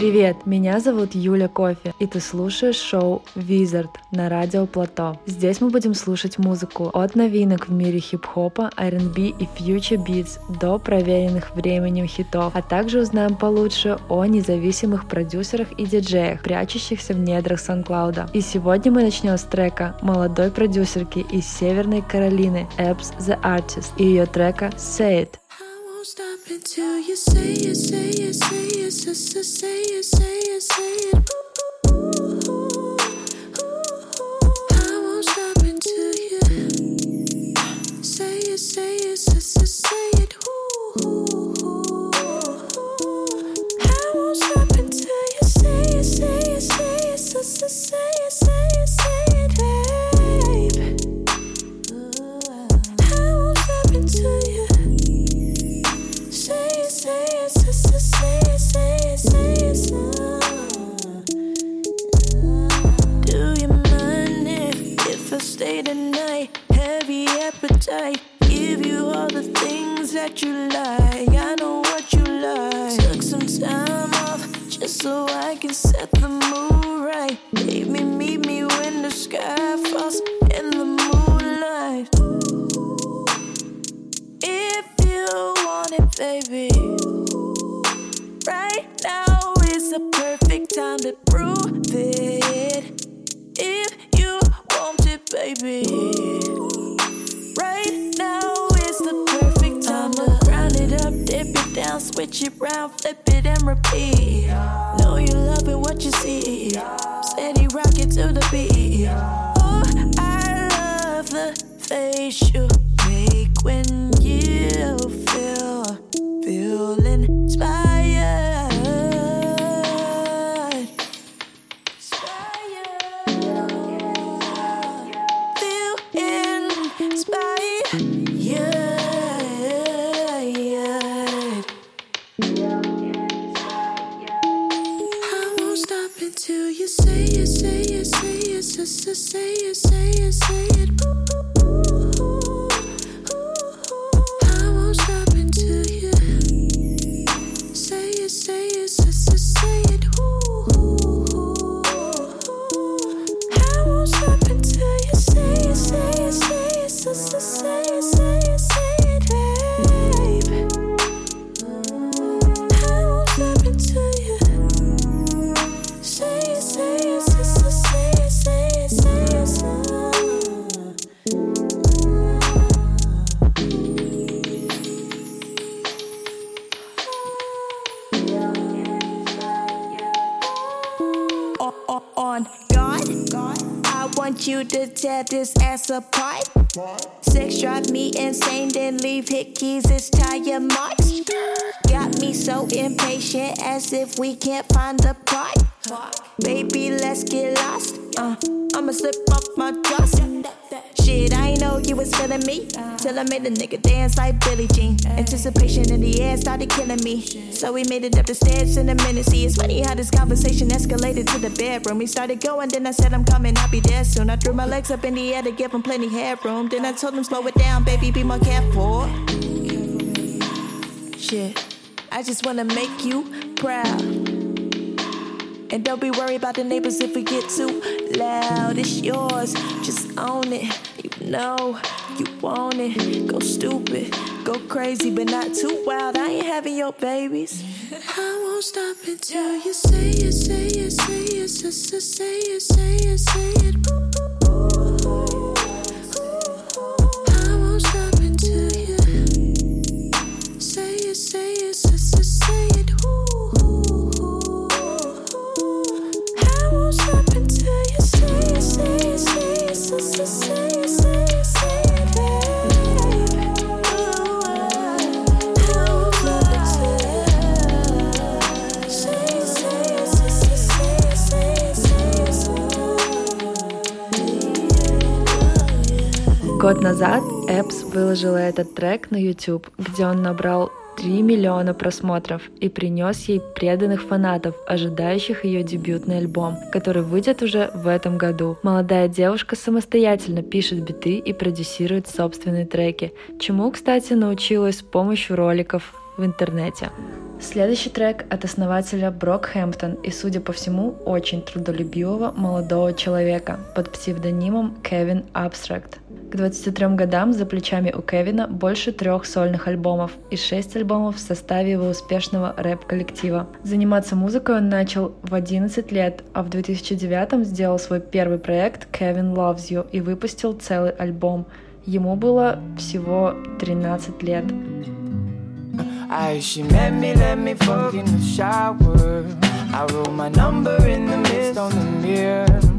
Привет, меня зовут Юля Кофе, и ты слушаешь шоу Wizard на радио Плато. Здесь мы будем слушать музыку от новинок в мире хип-хопа, R&B и future beats до проверенных временем хитов, а также узнаем получше о независимых продюсерах и диджеях, прячущихся в недрах Сан-Клауда. И сегодня мы начнем с трека молодой продюсерки из Северной Каролины Эбс The Artist и ее трека Say It. Until you say it, say it, say it, say it, say it, say it, say it. I won't stop until you say it, say it, say it, say it. I appetite. Give you all the things that you like. Tear this ass apart. Sex drive me insane, then leave hit keys, it's tire marks. Got me so impatient as if we can't find the part. Baby, let's get lost. Uh, I'ma slip off my trust. Shit, I know you was feeling me. Till I made the nigga dance like Billie Jean. Anticipation in the air started killing me. So we made it up the stairs in a minute. See, it's funny how this conversation escalated to the bedroom. We started going, then I said I'm coming, I'll be there soon. I threw my legs up in the air to give him plenty headroom. Then I told him slow it down, baby, be more careful. Shit, I just wanna make you proud. And don't be worried about the neighbors if we get too loud. It's yours, just own it. You know you want it. Go stupid, go crazy, but not too wild. I ain't having your babies. I won't stop until you say it, say it, say it, it, say it, say it, say it. Год назад Эпс выложила этот трек на YouTube, где он набрал 3 миллиона просмотров и принес ей преданных фанатов, ожидающих ее дебютный альбом, который выйдет уже в этом году. Молодая девушка самостоятельно пишет биты и продюсирует собственные треки, чему, кстати, научилась с помощью роликов в интернете. Следующий трек от основателя Брокхэмптон и, судя по всему, очень трудолюбивого молодого человека под псевдонимом Кевин Абстракт. К 23 годам за плечами у Кевина больше трех сольных альбомов и шесть альбомов в составе его успешного рэп-коллектива. Заниматься музыкой он начал в 11 лет, а в 2009 сделал свой первый проект Kevin Loves You и выпустил целый альбом. Ему было всего 13 лет. I, wrote my number in the mist on the mirror.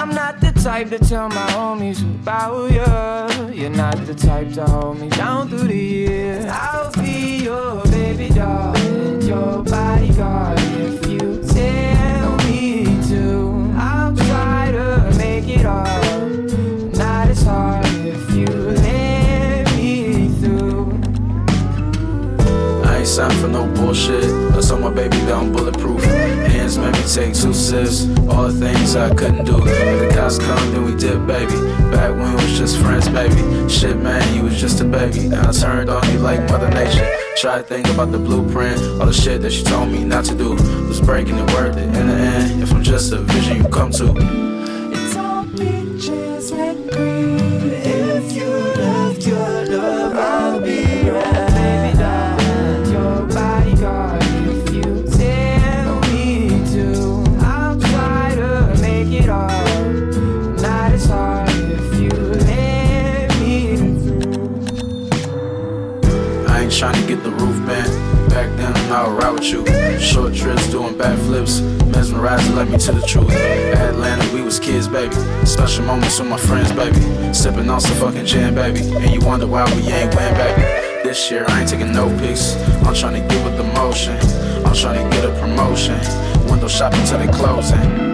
I'm not the type to tell my homies about you. You're not the type to hold me down through the years. I'll be your baby doll and your bodyguard if you tell me to. I'll try to make it all. Not as hard if you let me through. I ain't signed for no bullshit. I saw my baby down bulletproof hands made me take two sips. All the things I couldn't do. If the cops come, then we did, baby. Back when we was just friends, baby. Shit, man, you was just a baby. Now I turned on you like Mother Nature. Try to think about the blueprint. All the shit that she told me not to do. Was breaking it worth it. In the end, if I'm just a vision you come to. It's all just like green. If you to the truth. Atlanta, we was kids, baby. Special moments with my friends, baby. Sipping on some fucking gin, baby. And you wonder why we ain't win, baby. This year, I ain't taking no pics. I'm trying to get with the motion. I'm trying to get a promotion. Window shopping till they closing.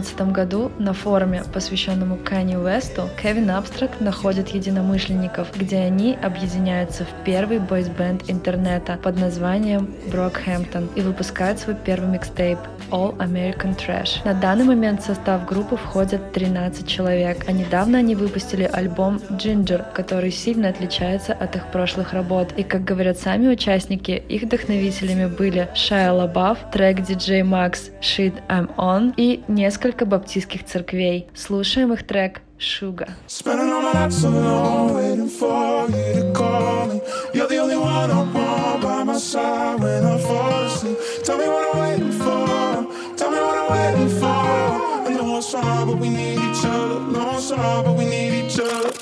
2015 году на форуме, посвященному Канни Уэсту, Кевин Абстракт находит единомышленников, где они объединяются в первый бойсбенд интернета под названием Брокхэмптон и выпускают свой первый микстейп All American Trash. На данный момент в состав группы входят 13 человек, а недавно они выпустили альбом Ginger, который сильно отличается от их прошлых работ. И, как говорят сами участники, их вдохновителями были Шайа Лабаф, трек DJ Max Shit I'm On, и несколько баптистских церквей. Слушаем их трек Sugar. Spending all my nights alone, waiting for you to call me. You're the only one I want by my side when I fall asleep. But we need each other. No, it's but we need each other.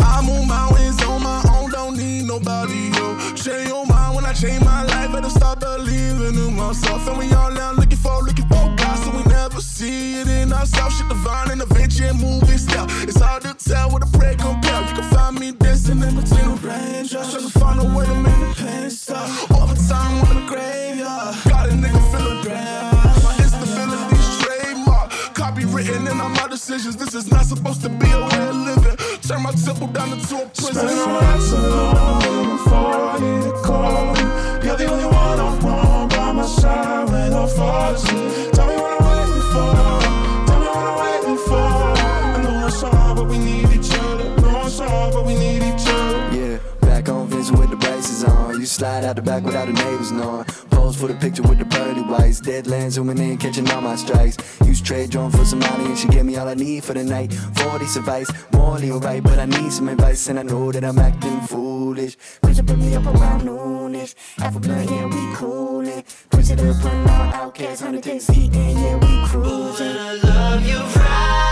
I move mountains on my own, don't need nobody else. Change your mind when I change my life. Better start believing in myself. And we all now looking for, looking for God, so we never see it in ourselves. Shit divine and adventure and movie style. It's hard to tell what a prayer compare. You can find me dancing in between the raindrops. Trying to find a way to make the pain stop. Overtime on the graveyard. Got a nigga feeling grand. My instability's trademark. In all my decisions. This is not supposed to be a way of living. Turn my temple down into a prison. Spending my nights alone before I need to call. You're the only one I want by my side when I fall asleep. Tell me what I'm waiting for. Tell me what I'm waiting for. I know it's hard, but we need each other. Know it's hard, but we need each other. Yeah, back on Vincent with the braces on. You slide out the back without the neighbors knowing. Pose for the picture with the pearly whites. Deadlands zooming in, catching all my strikes. Use trade drone for some money and she gave me all I need for the night. 40 advice, morally alright, but I need some advice and I know that I'm acting foolish. Up, put me up around noonish. Half a blunt, yeah, we coolin'. It up, put out outcasts, 100 days eating, yeah, we cruising. Ooh, I love you right,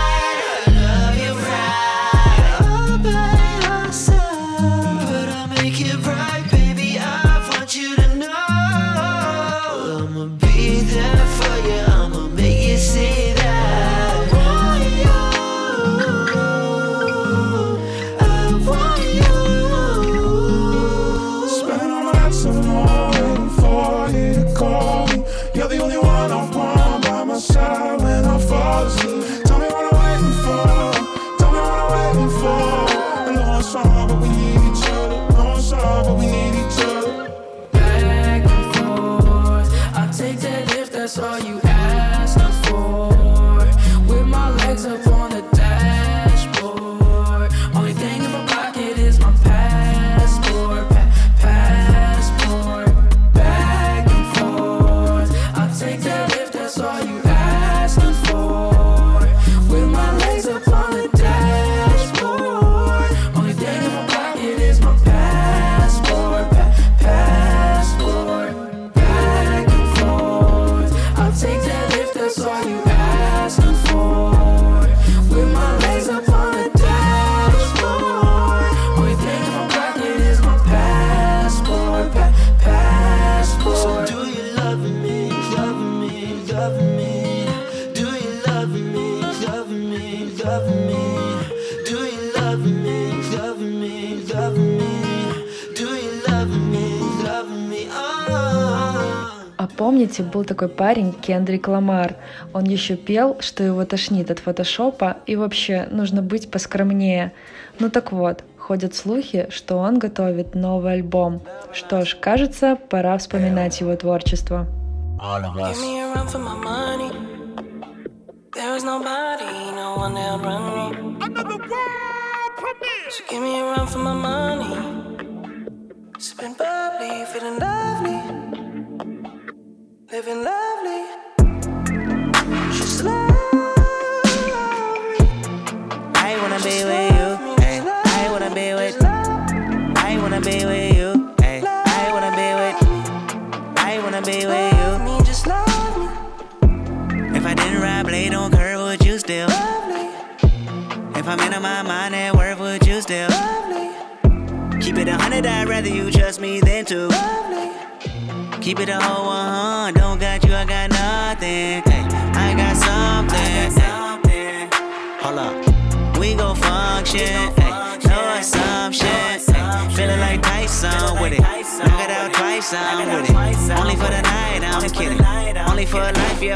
такой парень Кендрик Ламар. Он еще пел, что его тошнит от фотошопа, и вообще нужно быть поскромнее. Ну так вот, ходят слухи, что он готовит новый альбом. Что ж, кажется, пора вспоминать его творчество. There bubbly, feeling. Love.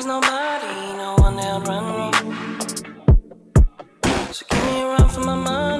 There's nobody, no one to run me. So give me a run for my money.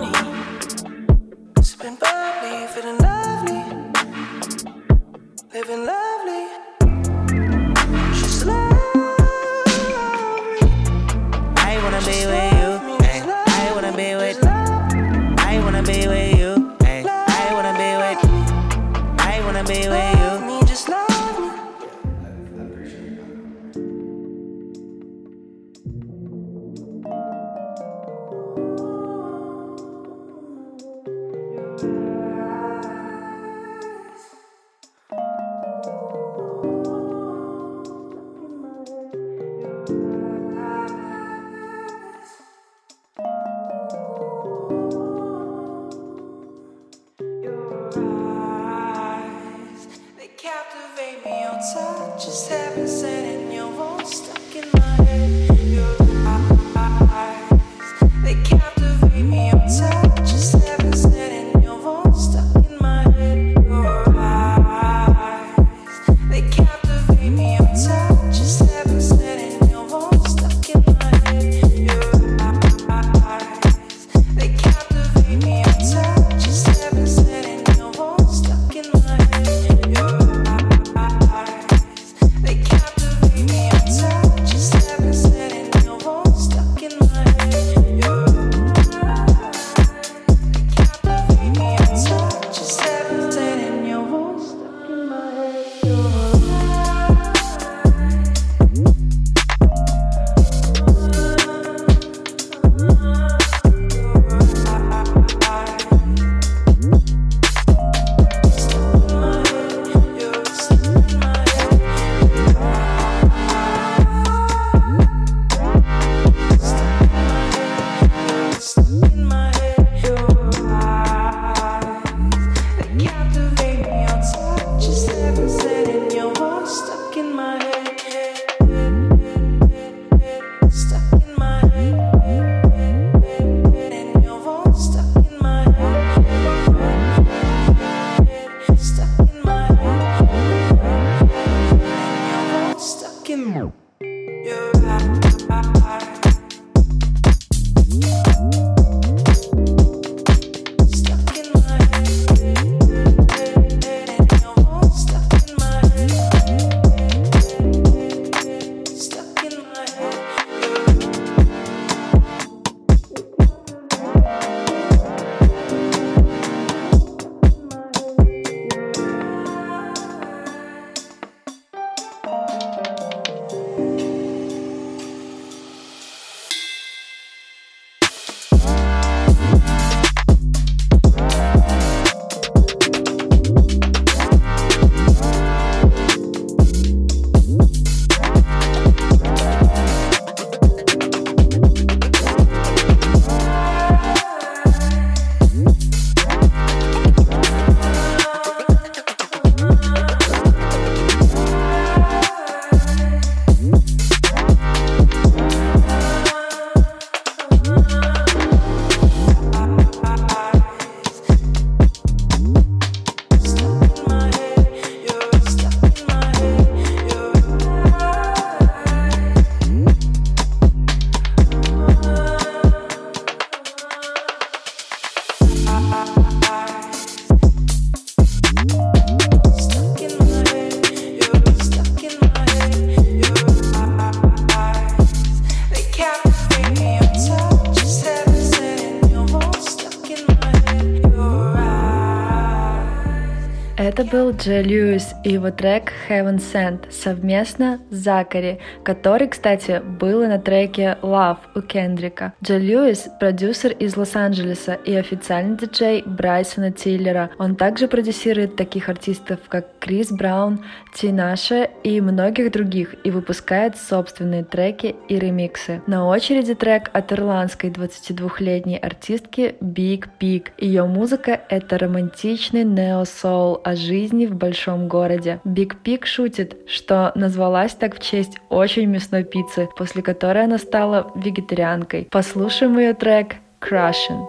Был Джей Льюис и его трек Heaven Sent совместно с Закари, который, кстати, был и на треке Love у Кендрика. Джей Льюис — продюсер из Лос-Анджелеса и официальный диджей Брайсона Тиллера. Он также продюсирует таких артистов, как Крис Браун, Тинаша и многих других и выпускает собственные треки и ремиксы. На очереди трек от ирландской 22-летней артистки Big Pig. Ее музыка — это романтичный нео-соул о жизни в большом городе. Биг Пик шутит, что назвалась так в честь очень мясной пиццы, после которой она стала вегетарианкой. Послушаем ее трек «Crushing».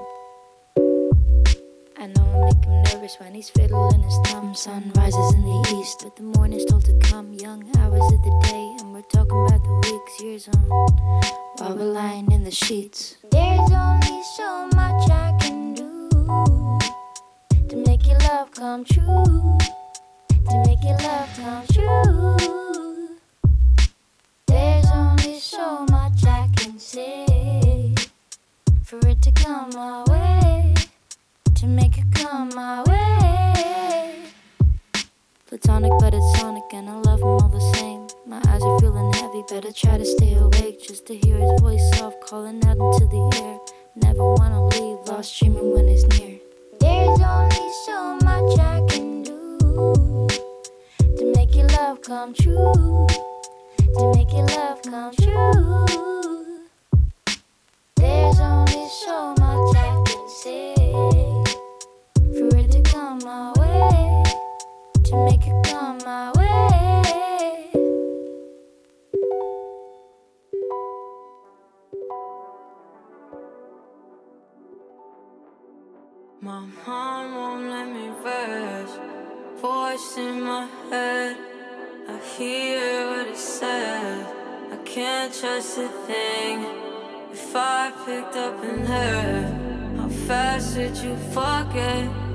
when he's fiddling his thumb. Sun rises in the east, but the morning's told to come. Young hours of the day, and we're talking about the weeks, years on. While we're lying in the sheets, there's only so much I can to make your love come true. To make your love come true. There's only so much I can say for it to come my way. To make it come my way. Platonic, but it's sonic, and I love him all the same. My eyes are feeling heavy, better try to stay awake just to hear his voice soft calling out into the air. Never wanna leave, lost dreaming when he's near. There's only so much I can do to make your love come true. To make your love come true. There's only so much I can say for it to come my way. To make it come my way. My voice in my head. I hear what it said. I can't trust a thing. If I picked up and heard, how fast did you forget?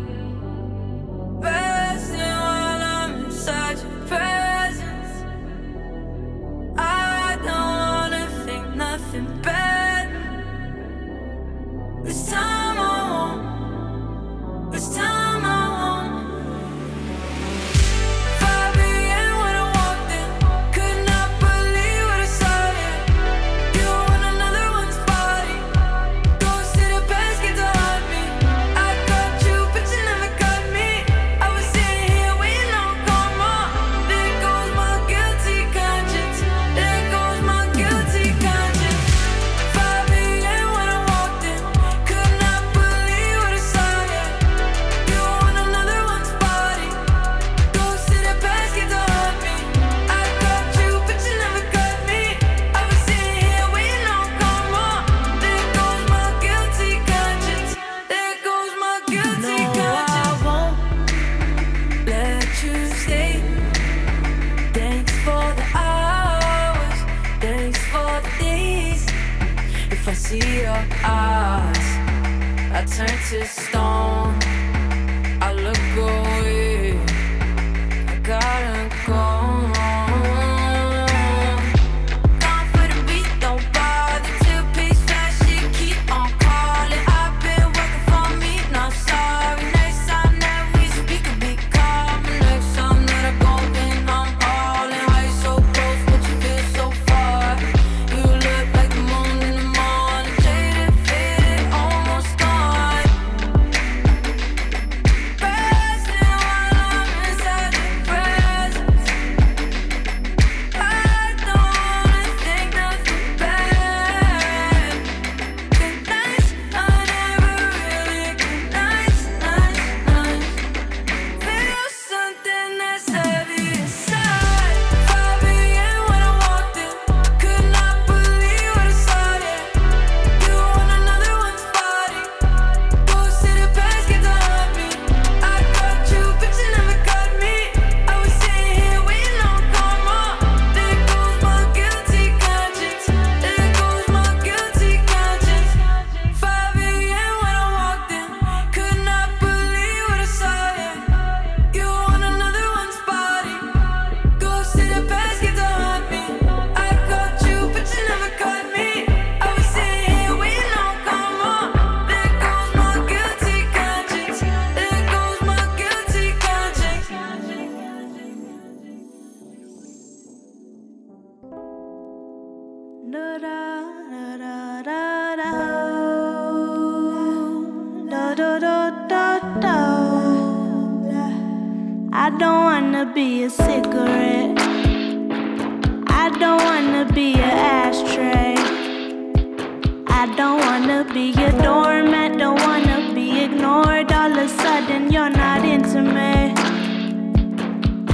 I don't wanna be a cigarette. I don't wanna be an ashtray. I don't wanna be a doormat. Don't wanna be ignored. All of a sudden, you're not into me.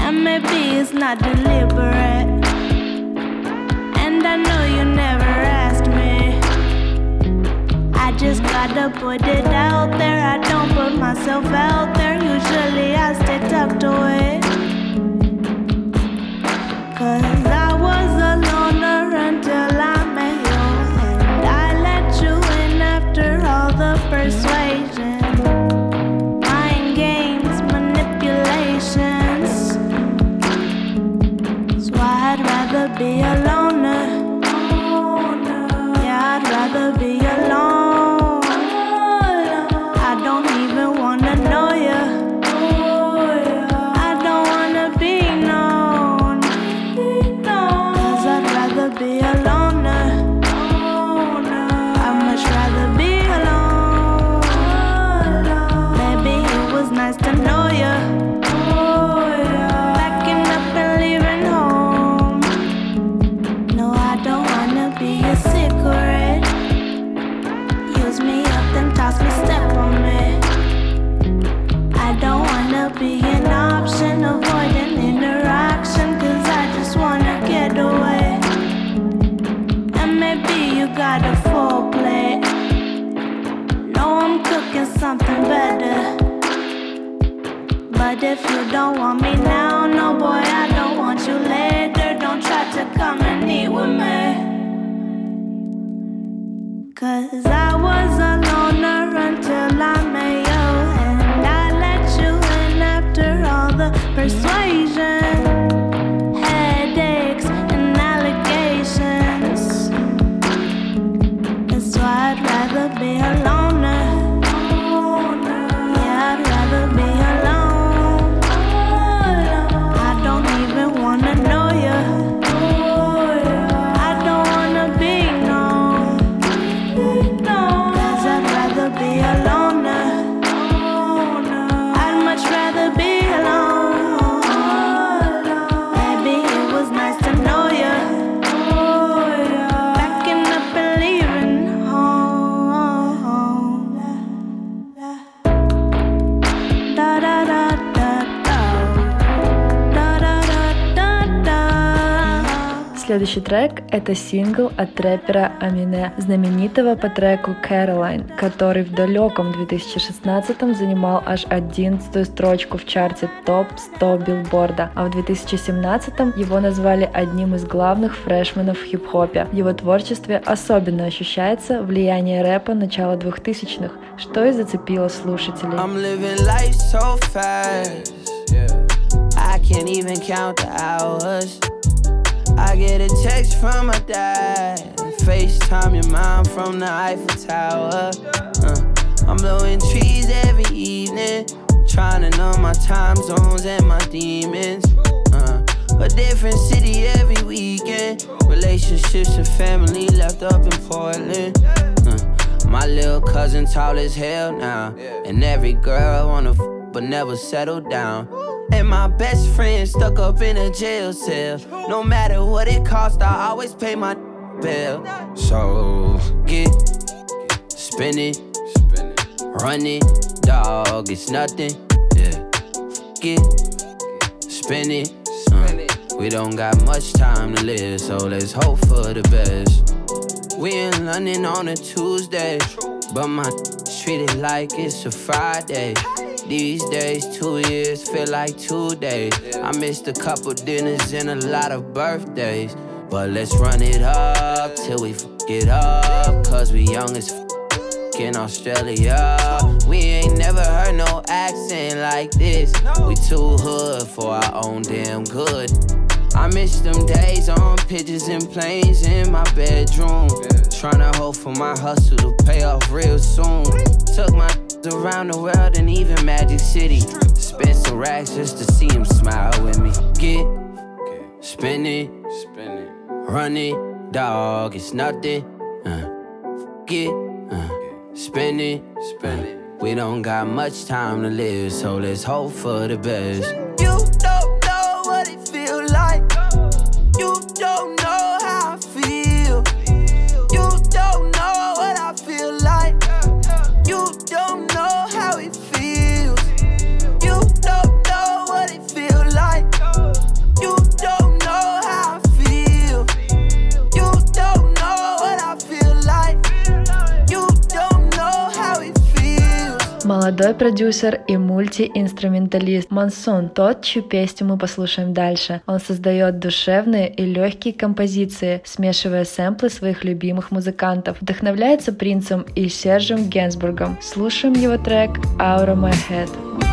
And maybe it's not deliberate. And I know you never. I just gotta put it out there. I don't put myself out there. Usually I stay tucked away. Cause I'm Следующий трек — это сингл от рэпера Амине, знаменитого по треку «Caroline», который в далеком 2016 занимал аж 11 строчку в чарте топ-100 билборда, а в 2017 его назвали одним из главных фрешменов в хип-хопе. В его творчестве особенно ощущается влияние рэпа начала 2000-х, что и зацепило слушателей. So fast. I can't even count the hours. I get a text from my dad. FaceTime your mom from the Eiffel Tower. Uh, I'm blowing trees every evening. Trying to know my time zones and my demons. Uh, a different city every weekend. Relationships and family left up in Portland. Uh, my little cousin tall as hell now. And every girl wanna f- but never settle down. And my best friend stuck up in a jail cell. No matter what it cost, I always pay my bill. So get, spin it, run it, dog. It's nothing. Yeah, get, spin it. uh. we don't got much time to live, so let's hope for the best. We in London on a Tuesday, but my treated like it's a Friday. These days, two years feel like two days. I missed a couple dinners and a lot of birthdays. But let's run it up till we f it up. Cause we young as f in Australia. We ain't never heard no accent like this. We too hood for our own damn good. I miss them days on pictures and planes in my bedroom. Tryna hope for my hustle to pay off real soon. Took my around the world and even Magic City. Spent some racks just to see him smile with me. Get, spin it, run it, dog, it's nothing. Uh, get, uh, spin it, spin it. We don't got much time to live, so let's hope for the best. Молодой продюсер и мультиинструменталист Мансун, тот, чью песню мы послушаем дальше. Он создает душевные и легкие композиции, смешивая сэмплы своих любимых музыкантов. Вдохновляется принцем и Сержем Генсбургом. Слушаем его трек «Out of My Head».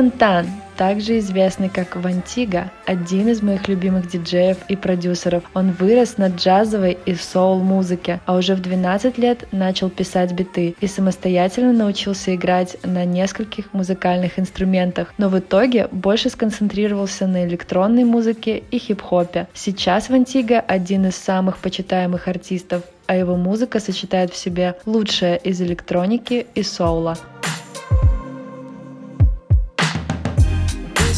Тантан, также известный как Вантига, один из моих любимых диджеев и продюсеров. Он вырос на джазовой и соул-музыке, а уже в 12 лет начал писать биты и самостоятельно научился играть на нескольких музыкальных инструментах, но в итоге больше сконцентрировался на электронной музыке и хип-хопе. Сейчас Вантига один из самых почитаемых артистов, а его музыка сочетает в себе лучшее из электроники и соула.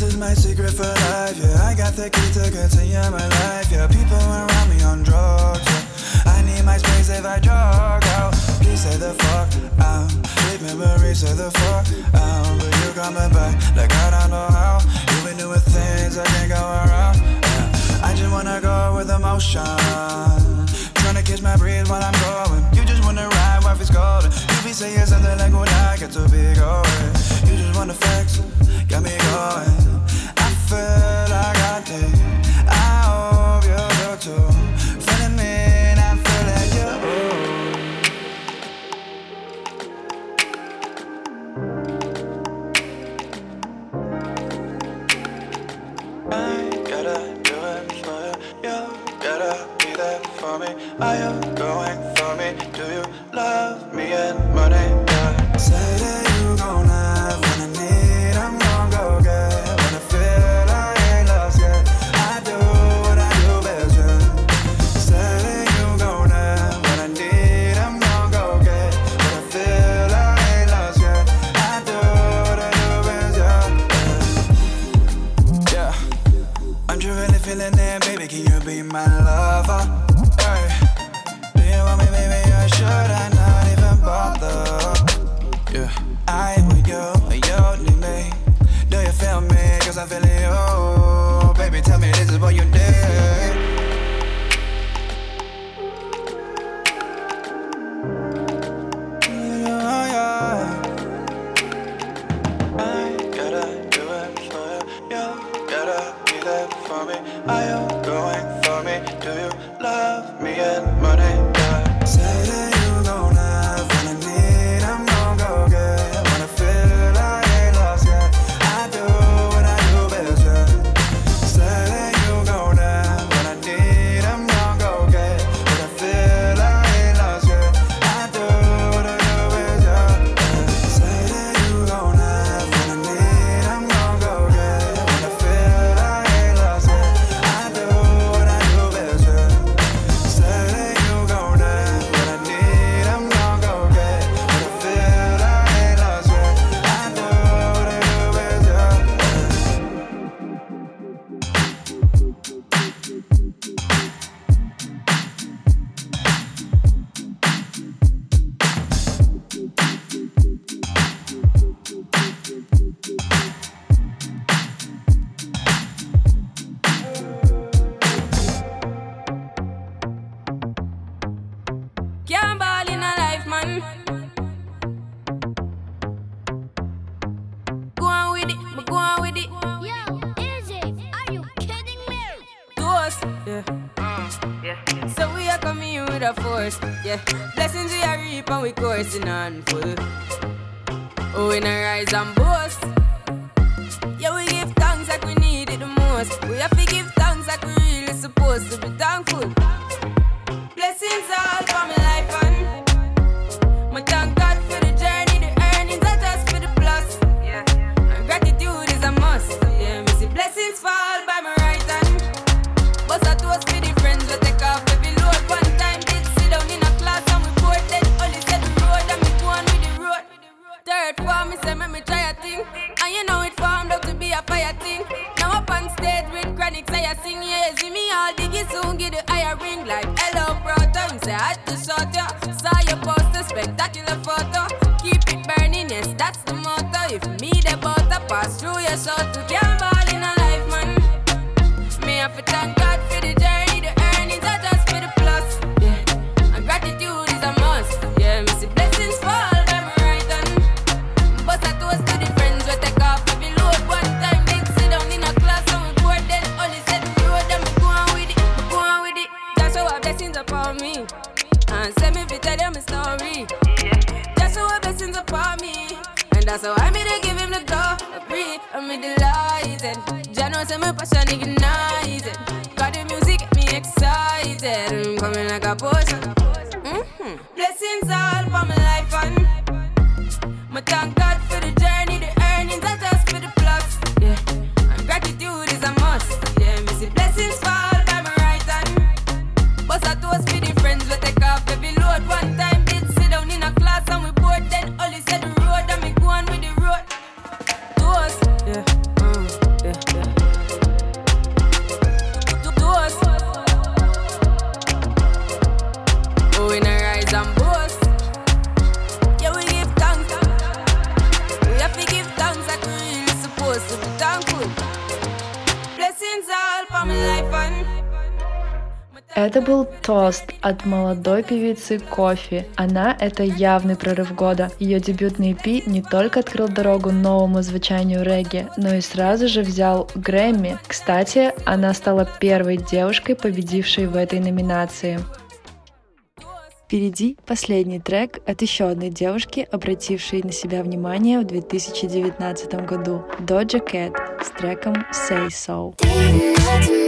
This is my secret for life, yeah. I got the key to continue my life, yeah. People around me on drugs, yeah. I need my space if I drug out. Please say the fuck out. Leave memories, say the fuck out. But you coming back like I don't know how. You've been doing things I can't go around. Yeah. I just wanna go with emotion. Trying to catch my breath while I'm going. You just wanna ride, wife is golden. Say saying something like when I get to be going. You just want the fix, got me going. I feel like I do. I hope you do too. Feeling me I'm feeling you. I gotta do it for you. You gotta be there for me. I Yeah, blessings we are reaping, we coursing on full. Oh, we not rise and boast. Фрост от молодой певицы Кофи. Она — это явный прорыв года. Ее дебютный EP не только открыл дорогу новому звучанию регги, но и сразу же взял Грэмми. Кстати, она стала первой девушкой, победившей в этой номинации. Впереди последний трек от еще одной девушки, обратившей на себя внимание в 2019 году, Доджа Кэт с треком «Say So».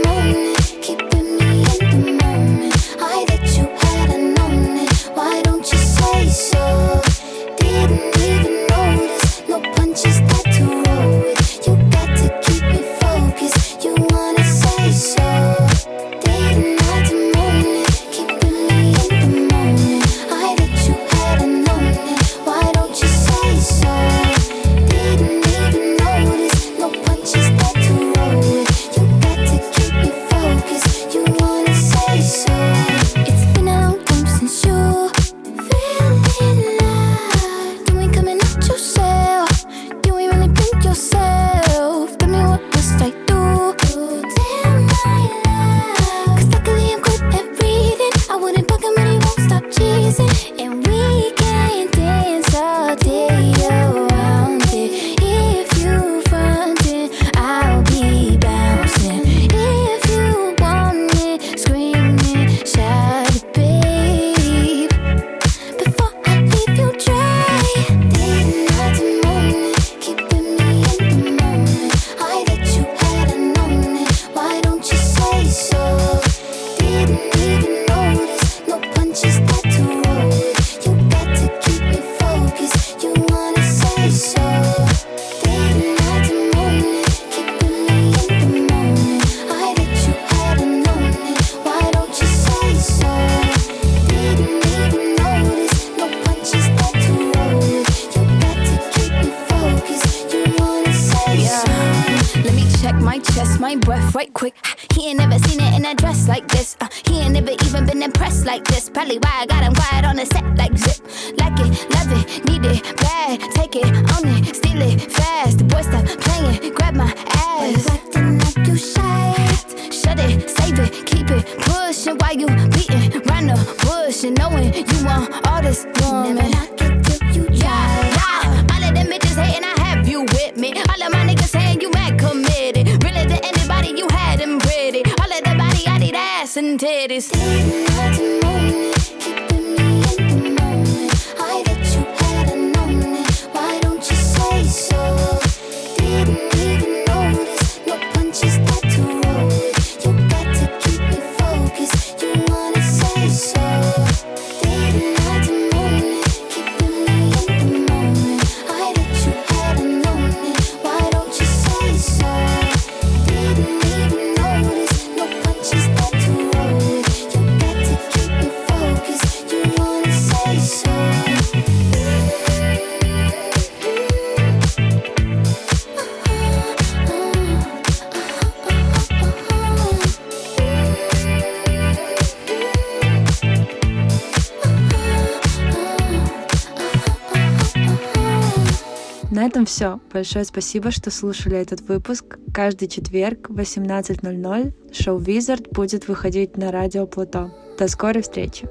все. Большое спасибо, что слушали этот выпуск. Каждый четверг в 18.00 шоу «Визард» будет выходить на радио «Плато». До скорой встречи!